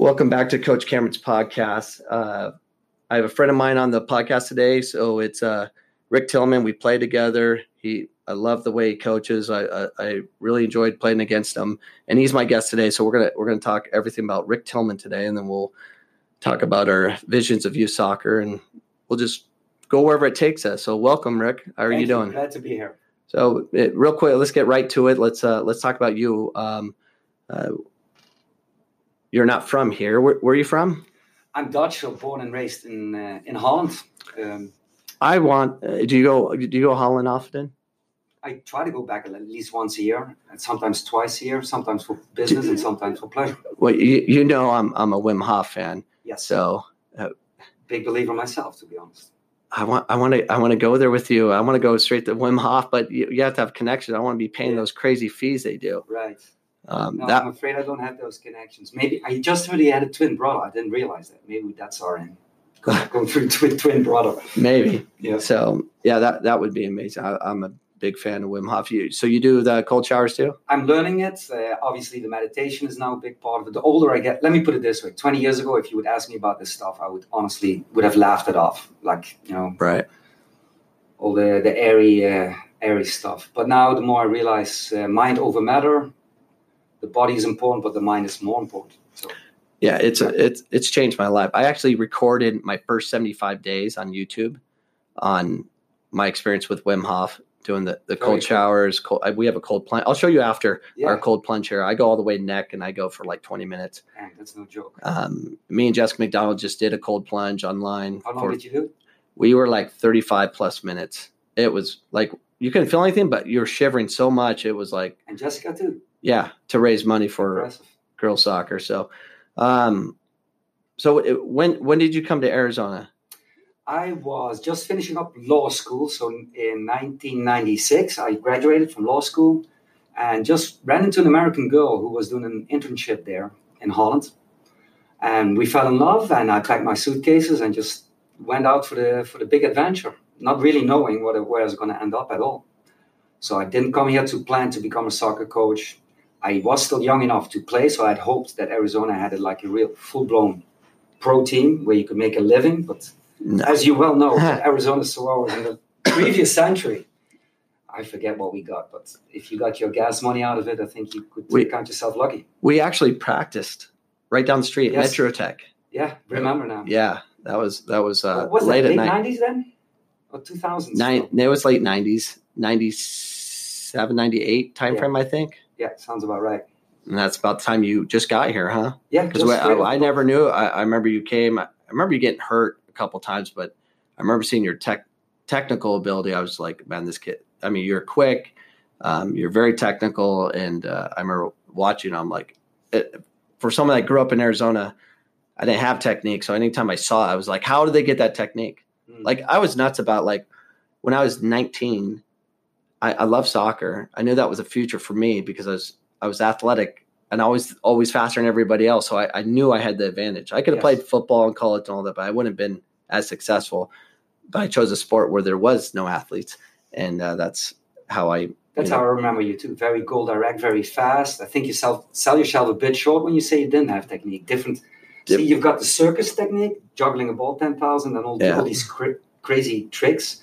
Welcome back to Coach Cameron's podcast. Uh, I have a friend of mine on the podcast today, so it's uh, Rick Tillman. We play together. He, I love the way he coaches. I, I, I, really enjoyed playing against him, and he's my guest today. So we're gonna we're gonna talk everything about Rick Tillman today, and then we'll talk about our visions of youth soccer, and we'll just go wherever it takes us. So welcome, Rick. How are Thank you doing? Glad to be here. So it, real quick, let's get right to it. Let's uh, let's talk about you. Um, uh, you're not from here. Where, where, are you from? I'm Dutch, so born and raised in uh, in Holland. Um, I want. Uh, do you go? Do you go Holland often? I try to go back at least once a year, and sometimes twice a year. Sometimes for business and sometimes for pleasure. Well, you, you know, I'm I'm a Wim Hof fan. Yes. So. Uh, Big believer myself, to be honest. I want I want to I want to go there with you. I want to go straight to Wim Hof, but you, you have to have connections. I want to be paying yeah. those crazy fees they do. Right. Um, no, that, I'm afraid I don't have those connections. Maybe I just heard he had a twin brother. I didn't realize that. Maybe that's our end. Going through twin twin brother. Maybe. Yeah. So yeah, that that would be amazing. I, am a big fan of Wim Hof. You, so you do the cold showers too? I'm learning it. Uh, obviously, the meditation is now a big part of it. The older I get, let me put it this way: 20 years ago, if you would ask me about this stuff, I would honestly would have laughed it off. Like you know, right? All the the airy uh, airy stuff. But now, the more I realize, uh, mind over matter. The body is important, but the mind is more important. So. Yeah, it's a, it's it's changed my life. I actually recorded my first 75 days on YouTube on my experience with Wim Hof doing the, the cold showers. Cold, we have a cold plunge. I'll show you after yeah. our cold plunge here. I go all the way neck and I go for like 20 minutes. Man, that's no joke. Um, me and Jessica McDonald just did a cold plunge online. How long for, did you do? We were like 35 plus minutes. It was like you couldn't feel anything, but you were shivering so much. It was like. And Jessica too. Yeah, to raise money for Impressive. girls soccer. So, um, so it, when when did you come to Arizona? I was just finishing up law school. So in 1996, I graduated from law school and just ran into an American girl who was doing an internship there in Holland. And we fell in love, and I packed my suitcases and just went out for the for the big adventure, not really knowing what where I was going to end up at all. So I didn't come here to plan to become a soccer coach. I was still young enough to play, so I'd hoped that Arizona had a, like a real full blown pro team where you could make a living, but no. As you well know, Arizona Saguaro in the previous century. I forget what we got, but if you got your gas money out of it, I think you could we, count yourself lucky. We actually practiced right down the street yes. Metro Tech. Yeah, remember now. Yeah, that was that was uh, was late that, at night. 90s then? Or 2000s? Nine, it was late 90s, 97, 98 time yeah. frame, I think. Yeah, sounds about right. And that's about the time you just got here, huh? Yeah, because I, I, never knew. I, I remember you came. I remember you getting hurt a couple times, but I remember seeing your tech technical ability. I was like, man, this kid. I mean, you're quick, um, you're very technical, and uh, I remember watching. I'm like, it, for someone that grew up in Arizona, I didn't have technique, so anytime I saw, it, I was like, how do they get that technique? Mm-hmm. Like, I was nuts about like when I was 19. I, I love soccer. I knew that was a future for me because I was I was athletic and always always faster than everybody else. So I, I knew I had the advantage. I could have yes. played football in college and all that, but I wouldn't have been as successful. But I chose a sport where there was no athletes, and uh, that's how I. That's how. I remember you too. Very goal direct, very fast. I think you sell, sell yourself a bit short when you say you didn't have technique. Different. Dip. See, you've got the circus technique, juggling a ball ten thousand, and all, yeah. all these cr- crazy tricks.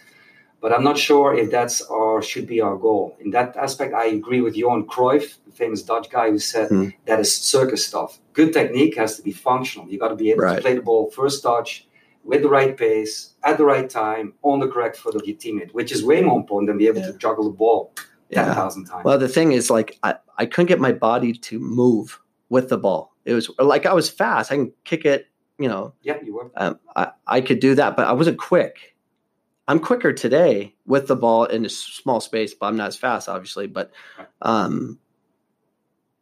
But I'm not sure if that's or should be our goal. In that aspect, I agree with Johan Cruyff, the famous Dutch guy who said hmm. that is circus stuff. Good technique has to be functional. You got to be able right. to play the ball first touch, with the right pace, at the right time, on the correct foot of your teammate, which is way more important than be able yeah. to juggle the ball yeah. 10,000 times. Well, the thing is, like, I, I couldn't get my body to move with the ball. It was like I was fast. I can kick it, you know. Yeah, you were. Um, I, I could do that, but I wasn't quick. I'm quicker today with the ball in a small space, but I'm not as fast, obviously. But um,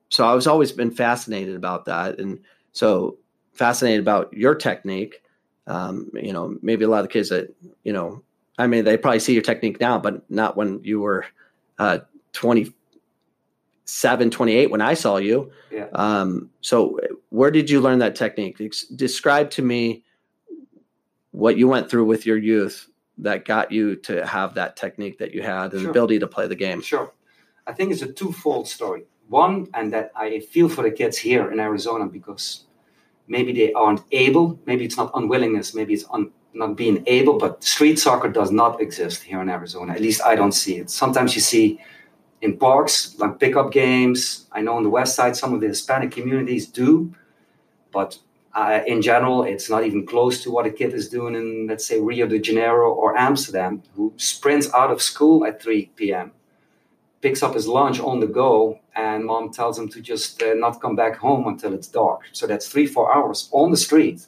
so I was always been fascinated about that, and so fascinated about your technique um, you know, maybe a lot of the kids that, you know, I mean, they probably see your technique now, but not when you were uh, 27, 28 when I saw you. Yeah. Um, so where did you learn that technique? Describe to me what you went through with your youth that got you to have that technique that you had and sure. ability to play the game. Sure. I think it's a twofold story. One, and that I feel for the kids here in Arizona because maybe they aren't able. Maybe it's not unwillingness. Maybe it's un, not being able. But street soccer does not exist here in Arizona. At least I don't see it. Sometimes you see in parks like pickup games. I know on the west side some of the Hispanic communities do, but uh, in general, it's not even close to what a kid is doing in, let's say, Rio de Janeiro or Amsterdam, who sprints out of school at 3 p.m., picks up his lunch on the go, and mom tells him to just uh, not come back home until it's dark. So that's three, four hours on the street,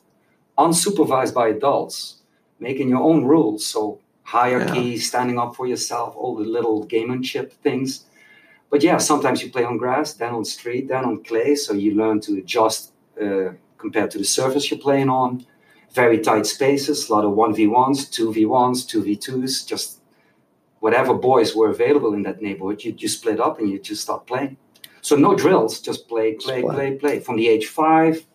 unsupervised by adults, making your own rules. So hierarchy, yeah. standing up for yourself, all the little gamemanship things. But yeah, sometimes you play on grass, then on street, then on clay. So you learn to adjust. Uh, compared to the surface you're playing on. Very tight spaces, a lot of 1v1s, 2v1s, 2v2s, just whatever boys were available in that neighborhood, you just split up and you just start playing. So no drills, just play, play, play, play, play. From the age five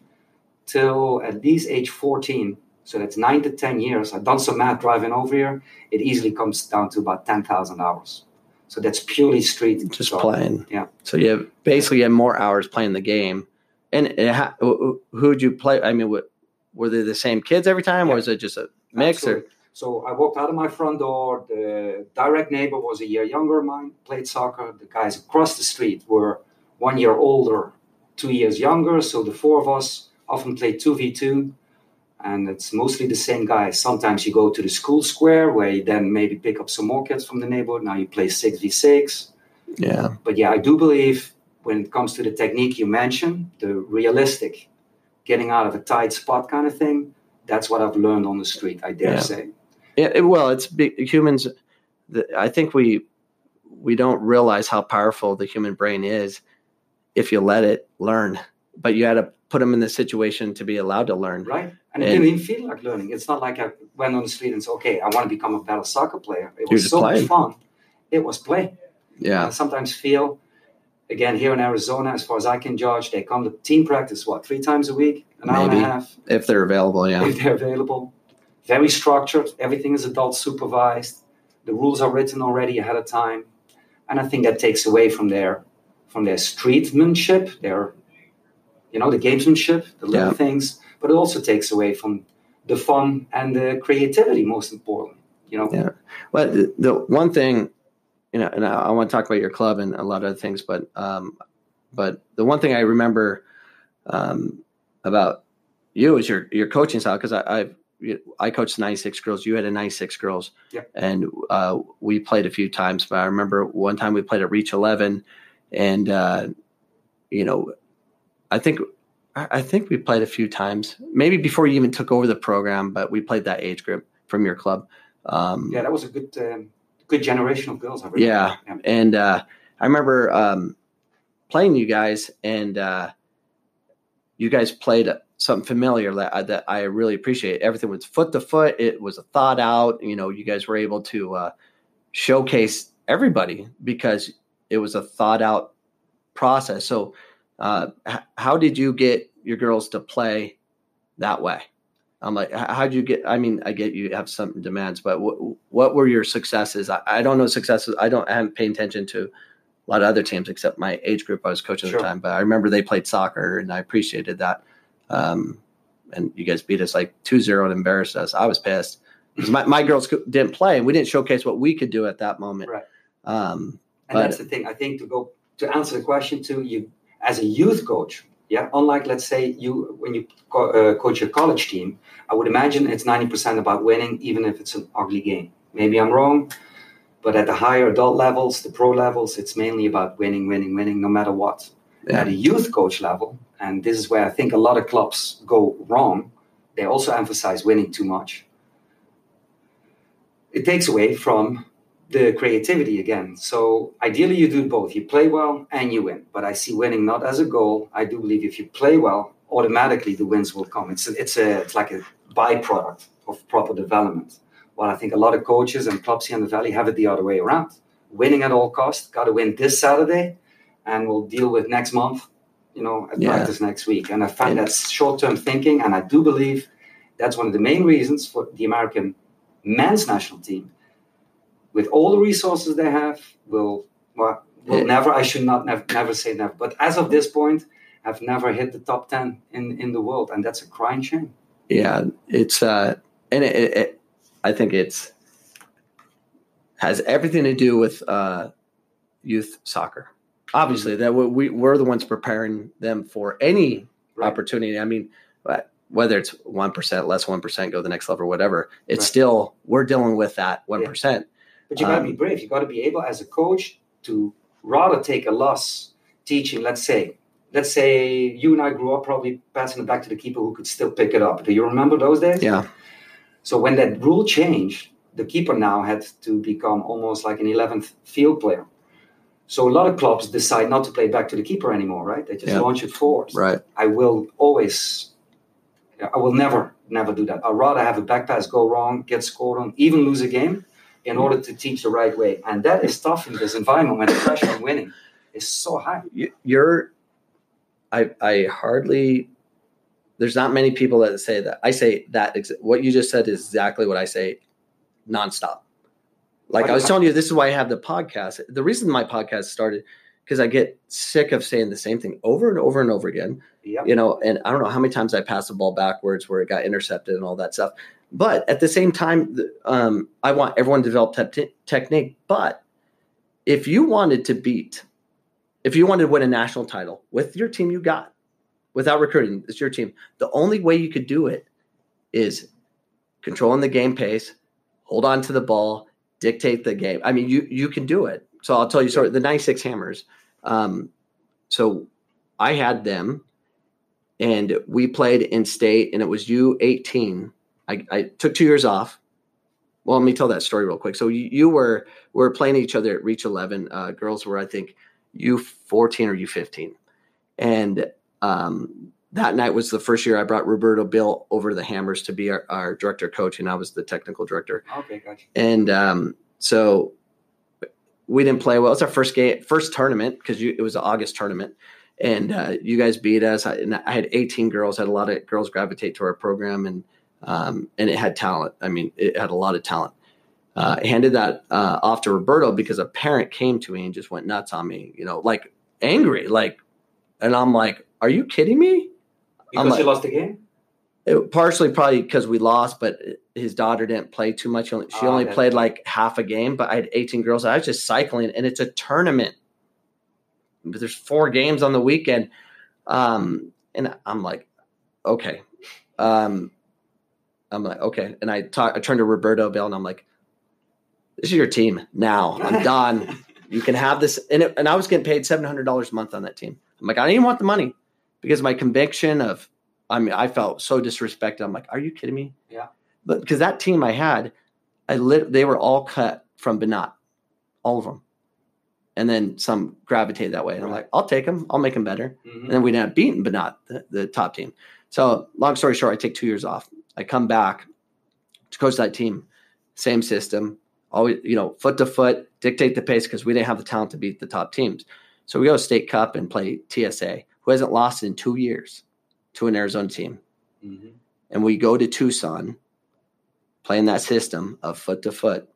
till at least age 14. So that's nine to 10 years. I've done some math driving over here. It easily comes down to about 10,000 hours. So that's purely street. Just playing. Yeah. So you have basically you have more hours playing the game and, who would you play? I mean, what, were they the same kids every time, yeah. or was it just a mix? Absolutely. Or so I walked out of my front door. The direct neighbor was a year younger of mine, played soccer. The guys across the street were one year older, two years younger. So the four of us often played 2v2. And it's mostly the same guys. Sometimes you go to the school square where you then maybe pick up some more kids from the neighborhood. Now you play 6v6. Yeah. But yeah, I do believe when it comes to the technique you mentioned, the realistic, getting out of a tight spot kind of thing, that's what I've learned on the street. I dare yeah. say. Yeah, well, it's humans. The, I think we we don't realize how powerful the human brain is if you let it learn. But you had to put them in the situation to be allowed to learn. Right. And, and it didn't even feel like learning. It's not like I went on the street and said, okay, I want to become a better soccer player. It was so playing. much fun. It was play. Yeah. I sometimes feel again here in Arizona, as far as I can judge, they come to team practice what three times a week, an Maybe, hour and a half, if they're available. Yeah, if they're available. Very structured. Everything is adult supervised. The rules are written already ahead of time, and I think that takes away from their from their streetmanship, their you know the gamesmanship, the little yeah. things, but it also takes away from the fun and the creativity. Most important, you know. Yeah. Well, the, the one thing you know, and I, I, want to talk about your club and a lot of other things, but um, but the one thing I remember um, about you is your your coaching style because I I've, I coached 96 girls. You had a 96 girls, yeah. and uh, we played a few times. But I remember one time we played at Reach 11, and uh, you know, I think I think we played a few times, maybe before you even took over the program. But we played that age group from your club. Um, yeah, that was a good. Um, good generational girls. Yeah. yeah. and uh, I remember um, playing you guys, and uh, you guys played something familiar that I, that I really appreciate. Everything was foot to foot. It was a thought out. You know, you guys were able to uh, showcase everybody because it was a thought out process. So, uh, h- how did you get your girls to play that way? I'm like, how'd you get? I mean, I get you have some demands, but what what were your successes? I, I don't know successes. I don't I haven't paid attention to a lot of other teams except my age group I was coaching sure. at the time. But I remember they played soccer, and I appreciated that. Um, and you guys beat us like 2-0 and embarrassed us. I was pissed because my, my girls didn't play, and we didn't showcase what we could do at that moment. Right. Um, and but, that's the thing. I think to go to answer the question too, you as a youth coach, yeah. Unlike let's say you when you co- uh, coach your college team, I would imagine it's 90% about winning, even if it's an ugly game. Maybe I'm wrong, but at the higher adult levels, the pro levels, it's mainly about winning, winning, winning, no matter what. Yeah. At a youth coach level, and this is where I think a lot of clubs go wrong, they also emphasize winning too much. It takes away from the creativity again. So ideally, you do both. You play well and you win. But I see winning not as a goal. I do believe if you play well, automatically the wins will come. It's a, it's a it's like a byproduct of proper development. While I think a lot of coaches and clubs here in the valley have it the other way around, winning at all costs. Got to win this Saturday, and we'll deal with next month. You know, at yeah. practice next week. And I find yeah. that's short-term thinking, and I do believe that's one of the main reasons for the American men's national team, with all the resources they have, will well, will never. I should not never, never say never, but as of this point, have never hit the top 10 in, in the world. And that's a crying shame. Yeah. It's, uh, and it, it, it I think it's, has everything to do with, uh, youth soccer. Obviously, that we we're the ones preparing them for any right. opportunity. I mean, whether it's one percent, less one percent, go the next level, or whatever. It's right. still we're dealing with that one yeah. But you got to um, be brave. You got to be able, as a coach, to rather take a loss teaching. Let's say, let's say you and I grew up probably passing it back to the keeper who could still pick it up. Do you remember those days? Yeah. So when that rule changed, the keeper now had to become almost like an 11th field player. So a lot of clubs decide not to play back to the keeper anymore, right? They just yeah. launch it forward. Right. I will always, I will never, never do that. I'd rather have a back pass go wrong, get scored on, even lose a game in order to teach the right way. And that is tough in this environment when the pressure on winning is so high. You're, I, I hardly, there's not many people that say that. I say that, what you just said is exactly what I say nonstop. Like I was telling you, this is why I have the podcast. The reason my podcast started because I get sick of saying the same thing over and over and over again. Yep. You know, and I don't know how many times I passed the ball backwards where it got intercepted and all that stuff. But at the same time, um, I want everyone to develop te- technique. But if you wanted to beat, if you wanted to win a national title with your team, you got without recruiting, it's your team. The only way you could do it is controlling the game pace, hold on to the ball, dictate the game. I mean, you you can do it. So I'll tell you. So the '96 Hammers. Um, so I had them, and we played in state, and it was U 18. I, I took two years off. Well, let me tell that story real quick. So you, you were we were playing each other at Reach 11. Uh, girls were I think you 14 or you 15, and um, that night was the first year I brought Roberto Bill over to the Hammers to be our, our director coach, and I was the technical director. Okay, gotcha. And um, so we didn't play well. It's our first game, first tournament because it was an August tournament, and uh, you guys beat us. I, and I had 18 girls. Had a lot of girls gravitate to our program, and um, and it had talent. I mean, it had a lot of talent. Uh, I handed that uh, off to Roberto because a parent came to me and just went nuts on me. You know, like angry, like, and I'm like, "Are you kidding me?" Because like, you lost the game? It, partially probably because we lost, but his daughter didn't play too much. She only, she oh, only played like half a game, but I had 18 girls. I was just cycling, and it's a tournament. But there's four games on the weekend. Um, and I'm like, okay. Um, I'm like, okay. And I talk, I turned to Roberto Bill and I'm like, this is your team now. I'm done. you can have this. And, it, and I was getting paid $700 a month on that team. I'm like, I didn't even want the money because my conviction of I mean I felt so disrespected. I'm like, are you kidding me? Yeah. But because that team I had, I lit they were all cut from Banat, all of them, and then some gravitated that way. And right. I'm like, I'll take them. I'll make them better. Mm-hmm. And then we ended up beating Banat, the, the top team. So long story short, I take two years off. I come back to coach that team, same system, always you know foot to foot, dictate the pace because we didn't have the talent to beat the top teams. So we go state cup and play TSA who hasn't lost in two years to an Arizona team. Mm-hmm. And we go to Tucson, playing that system of foot to foot,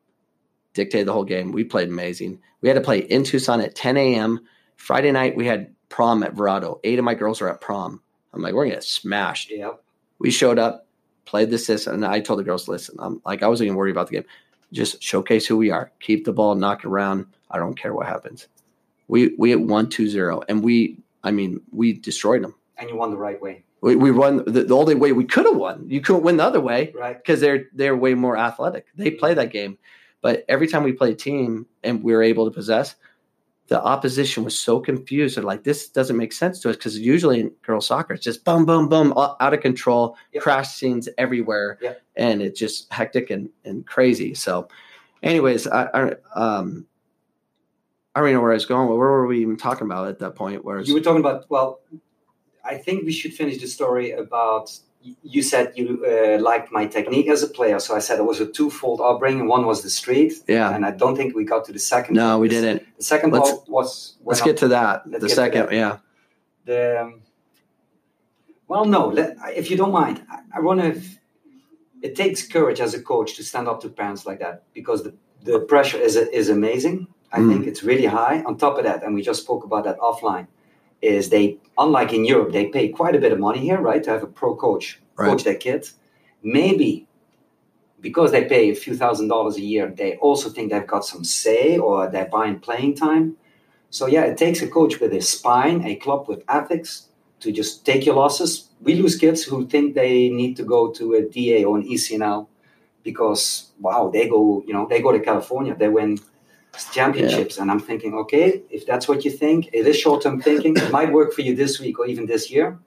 dictate the whole game. We played amazing. We had to play in Tucson at 10 a.m. Friday night, we had prom at Verrado. Eight of my girls are at prom. I'm like, we're going to get smashed. Yep. We showed up, played the system, and I told the girls, listen, I'm like, I wasn't even worried about the game. Just showcase who we are. Keep the ball, knock it around. I don't care what happens. We we at one two zero, and we I mean, we destroyed them. And you won the right way. We, we won the, the only way we could have won. You couldn't win the other way, right? Because they're they're way more athletic. They play that game, but every time we play a team and we're able to possess, the opposition was so confused. They're like, this doesn't make sense to us because usually in girls soccer, it's just boom, boom, boom, out of control, yep. crash scenes everywhere, yep. and it's just hectic and, and crazy. So, anyways, I, I um I don't even know where I was going. Where were we even talking about at that point? Where you were talking about? Well, I think we should finish the story about. You said you uh, liked my technique as a player, so I said it was a twofold upbringing. One was the street, yeah, and I don't think we got to the second. No, we didn't. The second let's, was. Let's get to that. The second, yeah. The um, well, no. Let, if you don't mind, I, I want to. It takes courage as a coach to stand up to parents like that because the, the pressure is is amazing I mm. think it's really high. On top of that, and we just spoke about that offline, is they, unlike in Europe, they pay quite a bit of money here, right, to have a pro coach Right. coach their kids. Maybe because they pay a few thousand dollars a year, they also think they've got some say or they're buying playing time. So yeah, it takes a coach with a spine, a club with ethics to just take your losses. We lose kids who think they need to go to a DA or an ECNL because wow, they go, you know, they go to California, they win championships, and I'm thinking, okay, if that's what you think, it is short-term thinking. It might work for you this week or even this year,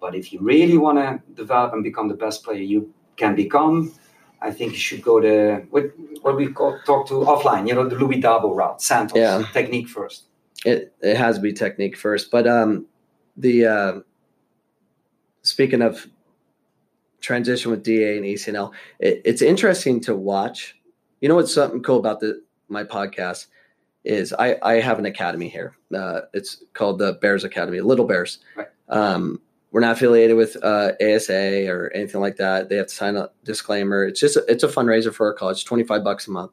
but if you really want to develop and become the best player you can become, I think you should go to what what we call talk to offline. You know, the Louis Dabo route, Santos Yeah. technique first. It it has to be technique first, but um, the uh, speaking of transition with DA and ECNL, it, it's interesting to watch. You know what's something cool about the my podcast is I I have an academy here. Uh, it's called the Bears Academy, Little Bears. Right. Um, we're not affiliated with uh, ASA or anything like that. They have to sign a disclaimer. It's just a, it's a fundraiser for our college, twenty five bucks a month.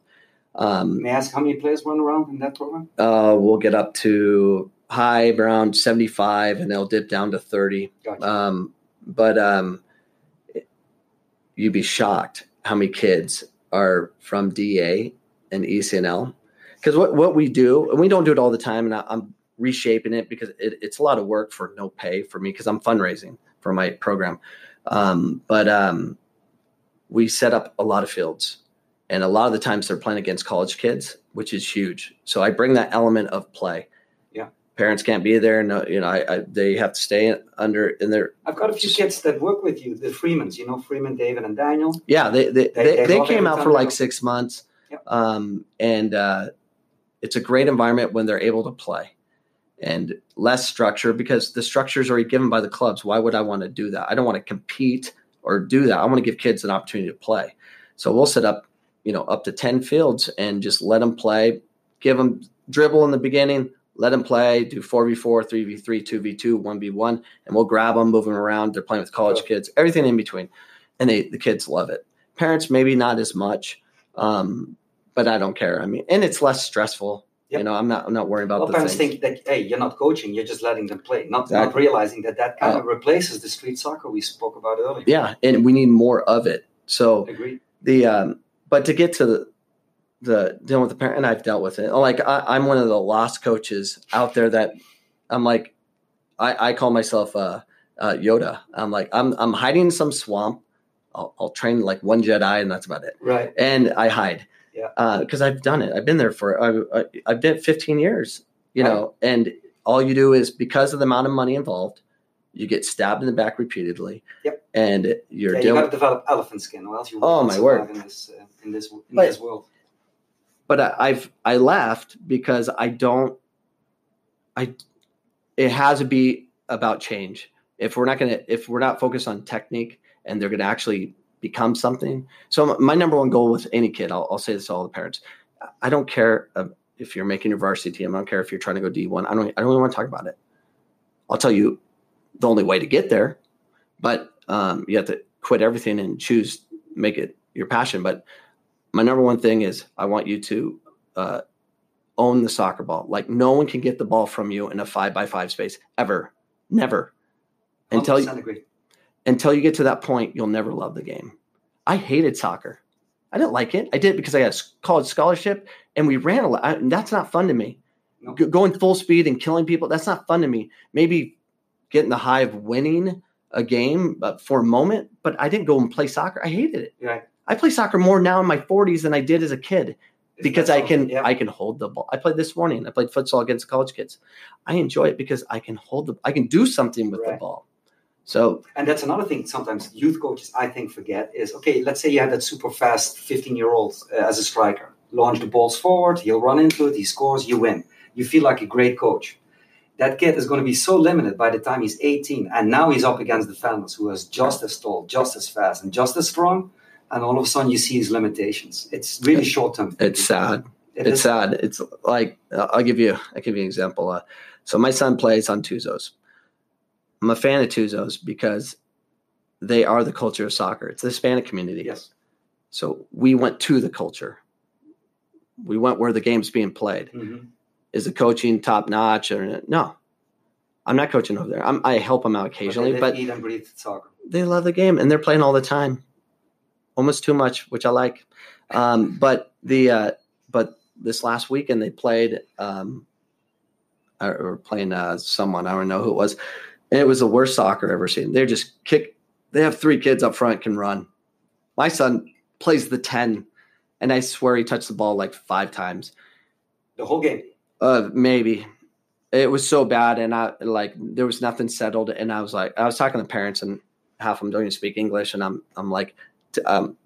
Um, May I ask how many players run around in that program? uh, we'll get up to high around 75 and they'll dip down to 30 Gotcha. um, but um, it- you'd be shocked how many kids are from da and ecnl because what, what we do and we don't do it all the time and I, i'm reshaping it because it, it's a lot of work for no pay for me because i'm fundraising for my program um, but um, we set up a lot of fields and a lot of the times they're playing against college kids which is huge so i bring that element of play Yeah. parents can't be there no you know I, I they have to stay under in their I've got a few kids that work with you, the Freemans. You know, Freeman, David, and Daniel. yeah they they, They- they, they they came out for like six months Yep. um, and uh, it's a great environment when they're able to play and less structure because the structure is already given by the clubs. Why would i want to do that? I don't want to compete or do that. I want to give kids an opportunity to play. So we'll set up you know up to 10 fields and just let them play give them dribble in the beginning let them play do 4v4 3v3 2v2 1v1 and we'll grab them move them around. They're playing with college kids everything in between and they the kids love it. Parents maybe not as much um, but i don't care. I mean and it's less stressful you know i'm not i'm not worrying about Well, the parents things. think that hey, you're not coaching; you're just letting them play, not not realizing that that kind Uh, of replaces the street soccer we spoke about earlier. yeah and we need more of it. So Agreed. the um but to get to the the dealing with the parent and i've dealt with it. Like I, i'm one of the lost coaches out there that i'm like i i call myself uh, uh yoda. I'm like i'm i'm hiding in some swamp. I'll, I'll train like one jedi and that's about it. Right. and i hide Yeah. because i've done it i've been there for I, I, i've been 15 years you know and all you do is because of the amount of money involved you get stabbed in the back repeatedly Yep. and you're Yeah, you got to develop elephant skin, or else you Oh, my word. in this uh, in this in But- this world. but I, I've I left because I don't. I it has to be about change. If we're not gonna, if we're not focused on technique and they're gonna actually become something. So my number one goal with any kid, I'll, I'll say this to all the parents. I don't care uh, if you're making your varsity team. I don't care if you're trying to go D one. I don't. I don't even want to talk about it. I'll tell you the only way to get there, but um, you have to quit everything and choose make it your passion. But my number one thing is I want you to uh, own the soccer ball. Like no one can get the ball from you in a five by five space ever, never. Until you, agree. Until you get to that point, you'll never love the game. I hated soccer. I didn't like it. I did it because I got a college scholarship and we ran a lot. I- and that's not fun to me. No. G- going full speed and killing people, that's not fun to me. Maybe getting the high of winning a game for a moment, but I didn't go and play soccer. I hated it. Right. I play soccer more now in my 40s than I did as a kid Isn't because I can? Yeah. I can hold the ball. I played this morning. I played futsal against college kids. I enjoy it because I can hold the I can do something with the ball. So And that's another thing sometimes youth coaches, I think, forget is okay, let's say you have that super fast 15 year old uh, as a striker. Launch the balls forward, he'll run into it, he scores, you win. You feel like a great coach. That kid is going to be so limited by the time he's 18. And now he's up against the defenders who is just as tall, just as fast, and just as strong. And all of a sudden you see his limitations. It's really short term. it's sad. It it's sad. It's like I'll give you I'll give you an example. Uh, so my son plays on Tuzos. I'm a fan of Tuzos because they are the culture of soccer. It's the Hispanic community. Yes. So we went to the culture. We went where the game's being played. Mhm. Is the coaching top notch or no? I'm not coaching over there. I'm, I help them out occasionally, but, but they eat and breathe soccer. they love the game and they're playing all the time, almost too much, which I like. Um, but the uh, but this last weekend they played um, or or playing uh, someone I don't know who it was, and it was the worst soccer I've ever seen. They're just kick. They have three kids up front can run. My son plays the ten, and I swear he touched the ball like five times. The whole game. Uh, maybe it was so bad, and I like there was nothing settled, and I was like, I was talking to parents, and half of them don't even speak English, and I'm I'm like, t- um,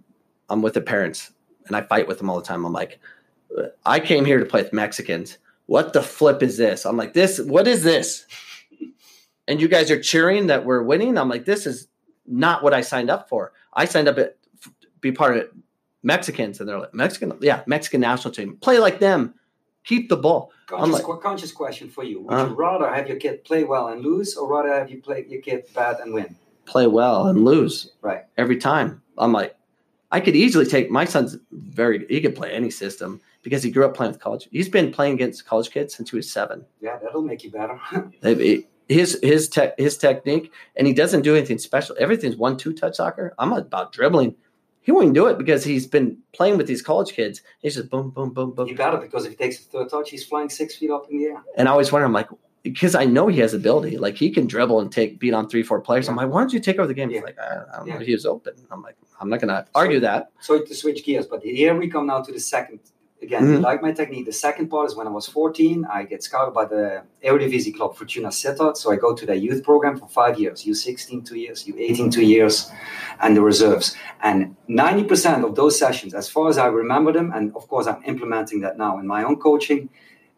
I'm with the parents, and I fight with them all the time. I'm like, I came here to play with Mexicans. What the flip is this? I'm like, this. What is this? And you guys are cheering that we're winning. I'm like, this is not what I signed up for. I signed up to be part of Mexicans, and they're like, Mexican, yeah, Mexican national team. Play like them. Keep the ball. Conscious, like- qu- conscious question for you. Would Uh. you rather have your kid play well and lose, or rather have you play your kid bad and win? play well and lose Right. every time. I'm like, I could easily take my son's very he could play any system because he grew up playing with college. He's been playing against college kids since he was seven. Yeah, that'll make you better. They- His his tech his technique and he doesn't do anything special. Everything's one two touch soccer. I'm about dribbling. He won't do it because he's been playing with these college kids. He's just boom boom boom boom. you better because if he takes a third touch, he's flying six feet up in the air. And I always wonder, I'm like, because I know he has ability. Like he can dribble and take beat on three, four players. I'm like, why don't you take over the game? He's like, I, I don't know. Yeah. He was open. I'm like, I'm not gonna argue that. Sorry to switch gears, but here we come now to the second. Again, Mhm. you like my technique. The second part is when I was 14, I get scouted by the Eredivisie club Fortuna Sittard. So I go to their youth program for five years. U16 two years, U18 two years, and the reserves. And 90% of those sessions, as far as I remember them, and of course I'm implementing that now in my own coaching,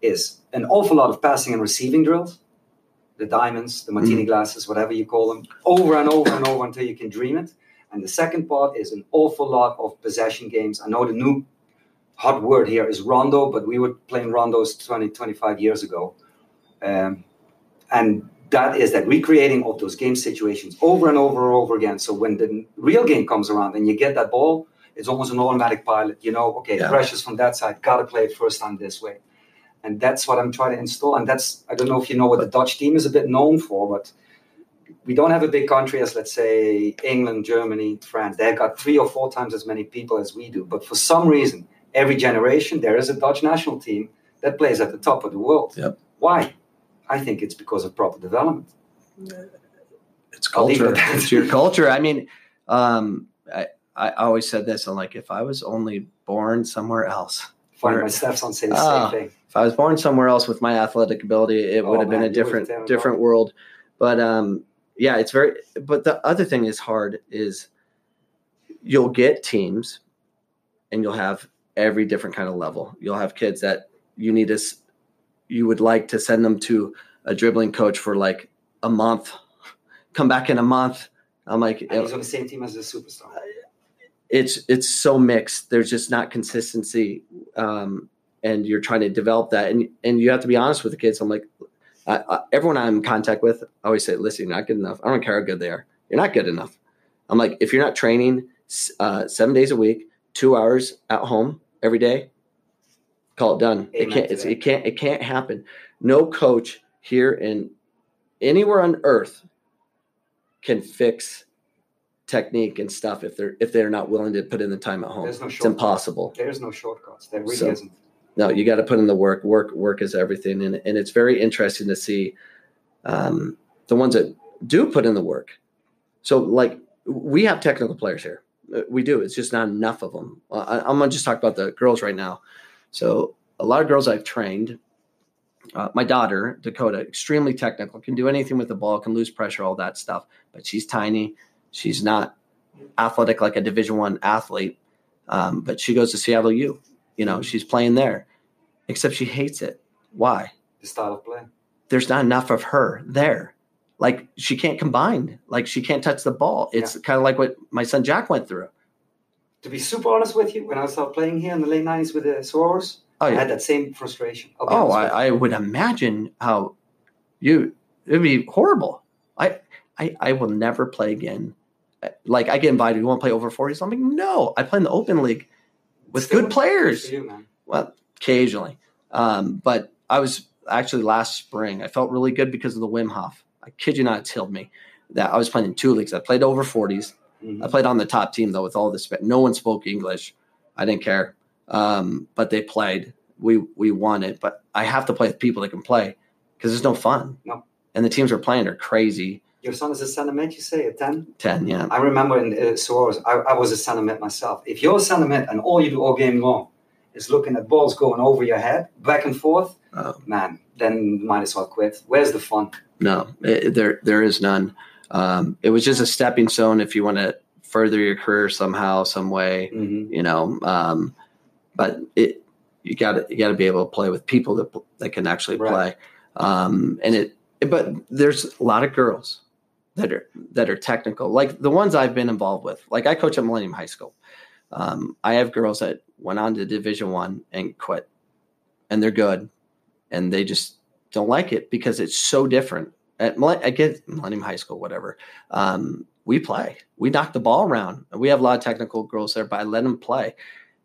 is an awful lot of passing and receiving drills. The diamonds, the martini glasses, whatever you call them, over and over and over until you can dream it. And the second part is an awful lot of possession games. I know the new hot word here is rondo, but we were playing rondos 20, 25 years ago. Um, and that is that recreating of those game situations over and over and over again. So when the real game comes around and you get that ball, it's almost an automatic pilot. You know, okay, Yeah. pressure's from that side, gotta play it first time this way. And that's what I'm trying to install. And that's, I don't know if you know what the Dutch team is a bit known for, but we don't have a big country as, let's say, England, Germany, France. They've got three or four times as many people as we do. But for some reason, every generation, there is a Dutch national team that plays at the top of the world. Yep. Why? I think it's because of proper development. it's it culture. that. it's your culture. I mean, um, I, I always said this. I'm like, if I was only born somewhere else, my stepson say the Ah. same thing. if I was born somewhere else with my athletic ability, it Oh, would have been a different different world. But um, yeah, it's very. But the other thing is hard is you'll get teams, and you'll have every different kind of level. You'll have kids that you need to, you would like to send them to a dribbling coach for like a month, come back in a month. I'm like, And he's on the same team as the superstar. it's it's so mixed. There's just not consistency, um, and you're trying to develop that, and and you have to be honest with the kids. I'm like, I, I, everyone I'm in contact with, I always say, listen, you're not good enough. I don't care how good they are. You're not good enough. I'm like, if you're not training uh, seven days a week, two hours at home every day, call it done. it can't. It's, it can't. It can't happen. No coach here in anywhere on earth can fix technique and stuff if they're if they're not willing to put in the time at home. There's no it's impossible. There's no shortcuts. There really So- isn't. No, you got to put in the work. Work work is everything, and and it's very interesting to see um, the ones that do put in the work. So like we have technical players here. Uh, We do. It's just not enough of them. I, I'm gonna just talk about the girls right now. So a lot of girls I've trained. Uh, my daughter Dakota, extremely technical, can do anything with the ball, can lose pressure, all that stuff. But she's tiny. She's not athletic like a Division One athlete. Um, but she goes to Seattle U. You know, she's playing there, except she hates it. Why? The style of play. There's not enough of her there. Like she can't combine. Like she can't touch the ball. It's kind of like what my son Jack went through. To be super honest with you, when I started playing here in the late 90s with the Sorors, Oh, I had that same frustration. Oh, I, I would imagine how you it'd be horrible. I I I will never play again. Like I get invited, you want to play over 40s? I'm like, no, I play in the open league with Still, good players. you. Well, occasionally. Um, but I was actually last spring. I felt really good because of the Wim Hof. I kid you not, it's healed me. That I was playing in two leagues. I played over 40s. Mhm. I played on the top team though with all this. No one spoke English. I didn't care, um, but they played. We we won it, but I have to play with people that can play because there's no fun. No. And the teams we're playing are crazy. Your son is a mid, you say, at 10? Ten, yeah. I remember in uh, Soros, I, I was a mid myself. If you're a mid and all you do all game long is looking at balls going over your head, back and forth, Oh. man, then might as well quit. Where's the fun? No, it, there there is none. Um, it was just a stepping stone if you want to further your career somehow, some way. Mm-hmm. You know, um, but it you got to you got to be able to play with people that that can actually Right. play. Um, and it, but there's a lot of girls that are that are technical, like the ones I've been involved with. Like I coach at Millennium High School. Um, I have girls that went on to Division One and quit, and they're good, and they just don't like it because it's so different. At I get Millennium High School, whatever. Um, we play, we knock the ball around. We have a lot of technical girls there, but I let them play.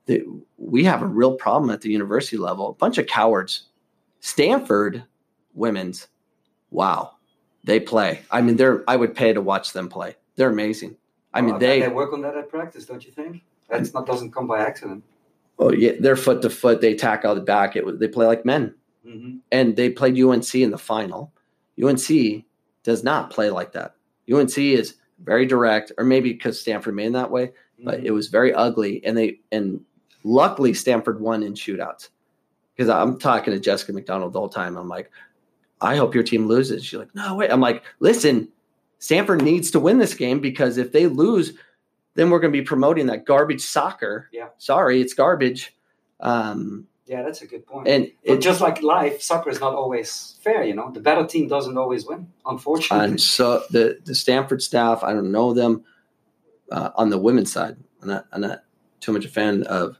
The, we have a real problem at the university level. A bunch of cowards. Stanford women's, wow, they play. I mean, they're. I would pay to watch them play. They're amazing. I mean, Well, they. they work on that at practice, don't you think? That's not doesn't come by accident. Oh yeah, they're foot to foot. They tackle the back. It, they play like men. Mm-hmm. and they played UNC in the final. UNC does not play like that. UNC is very direct, or maybe because Stanford made that way, but Mm-hmm. it was very ugly. And they and luckily Stanford won in shootouts. Because I'm talking to Jessica McDonald the whole time. I'm like, I hope your team loses. She's like, no, wait. I'm like, listen, Stanford needs to win this game because if they lose, then we're going to be promoting that garbage soccer. Yeah. Sorry, it's garbage. Um, yeah, that's a good point. and it, just like life, soccer is not always fair. You know, the better team doesn't always win. Unfortunately, And so the the Stanford staff, I don't know them uh, on the women's side. I'm not, I'm not too much a fan of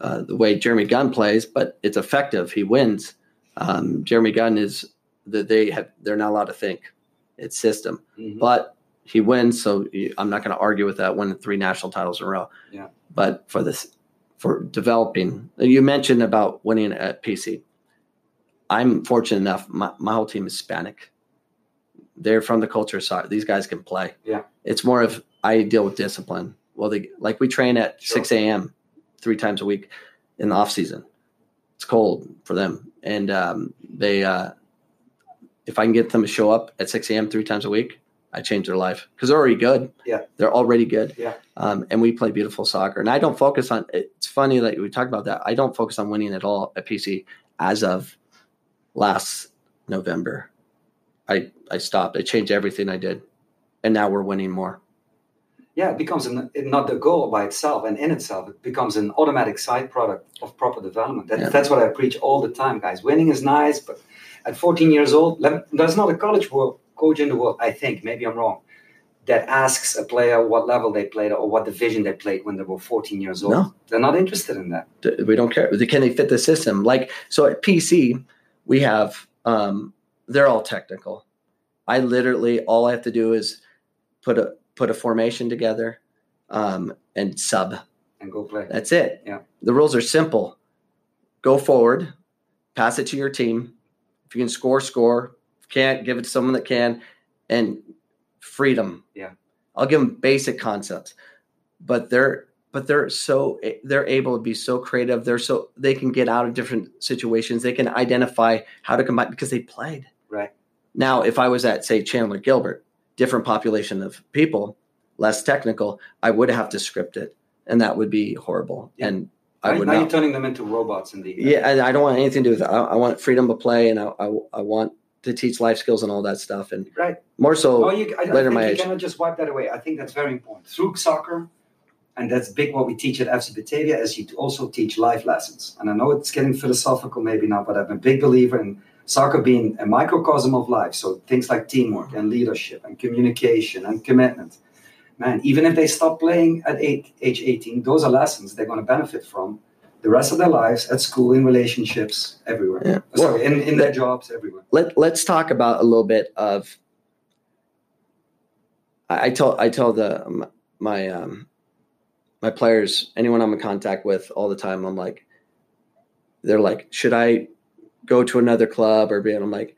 uh, the way Jeremy Gunn plays, but it's effective. He wins. Um, Jeremy Gunn is that they have they're not allowed to think. It's system, Mhm. but he wins. So I'm not going to argue with that. Winning three national titles in a row. Yeah. But for this, for developing, you mentioned about winning at PC. I'm fortunate enough. My, my whole team is Hispanic. They're from the culture side. These guys can play. Yeah. It's more of I deal with discipline. Well, they like we train at Sure. six a.m. three times a week in the off season. It's cold for them, and um, they. Uh, if I can get them to show up at six a.m. three times a week, I change their life because they're already good. Yeah. they're already good. Yeah. um, and we play beautiful soccer. And I don't focus on. It's funny that we talked about that. I don't focus on winning at all at PC as of last November. I I stopped. I changed everything I did, and now we're winning more. yeah, it becomes an, not the goal by itself and in itself. It becomes an automatic side product of proper development. That, Yeah. That's what I preach all the time, guys. Winning is nice, but at 14 years old, that's not a college world, coach in the world, I think, maybe I'm wrong, that asks a player what level they played or what division they played when they were 14 years old. No. They're not interested in that. We don't care. Can they fit the system? Like so at PC, we have um, they're all technical. I literally all I have to do is put a put a formation together um, and sub. And go play. That's it. Yeah. The rules are simple. Go forward, pass it to your team. If you can score, score. Can't, give it to someone that can, and freedom. Yeah. I'll give them basic concepts, but they're but they're so eh, they're able to be so creative. They're so they can get out of different situations. They can identify how to combine because they played. Right. Now, if I was at say Chandler Gilbert, different population of people, less technical, I would have to script it, and that would be horrible. Yeah. And I would now you're not. turning them into robots in the Yeah, and I don't want anything to do with it. I, I want freedom to play, and I, I, I want to teach life skills and all that stuff, and Right. more so. Oh, you, I, I later think my you age. cannot just wipe that away. I think that's very important. Through soccer, and that's big what we teach at FC Batavia, is you also teach life lessons. And I know it's getting philosophical maybe now, but I'm a big believer in soccer being a microcosm of life. So things like teamwork and leadership and communication and commitment. Man, even if they stop playing at eight, age 18, those are lessons they're going to benefit from the rest of their lives at school, in relationships, everywhere. Yeah. Sorry, in, in their jobs, everywhere. let let's talk about a little bit of. I, I tell I tell the my um, my players anyone I'm in contact with all the time. I'm like, they're like, should I go to another club or be. And I'm like,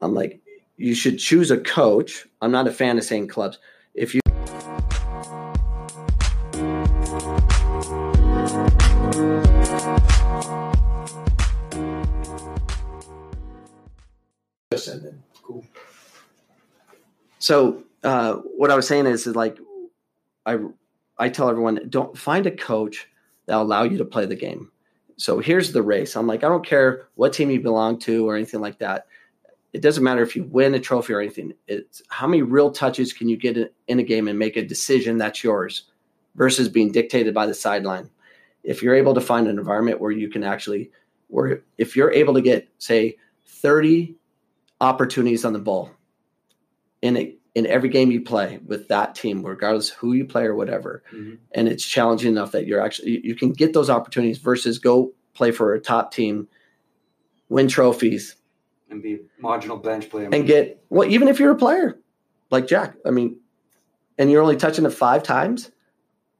I'm like, you should choose a coach. I'm not a fan of saying clubs. If you So uh, what I was saying is, is like I I tell everyone don't find a coach that'll allow you to play the game. So here's the race. I'm like I don't care what team you belong to or anything like that. It doesn't matter if you win a trophy or anything. It's how many real touches can you get in a game and make a decision that's yours versus being dictated by the sideline. If you're able to find an environment where you can actually where if you're able to get say 30 opportunities on the ball in a, in every game you play with that team, regardless who you play or whatever. Mhm. And it's challenging enough that you're actually you- you can get those opportunities versus go play for a top team, win trophies, And be marginal bench player. and get well. Even if you're a player like Jack, I mean, and you're only touching it five times,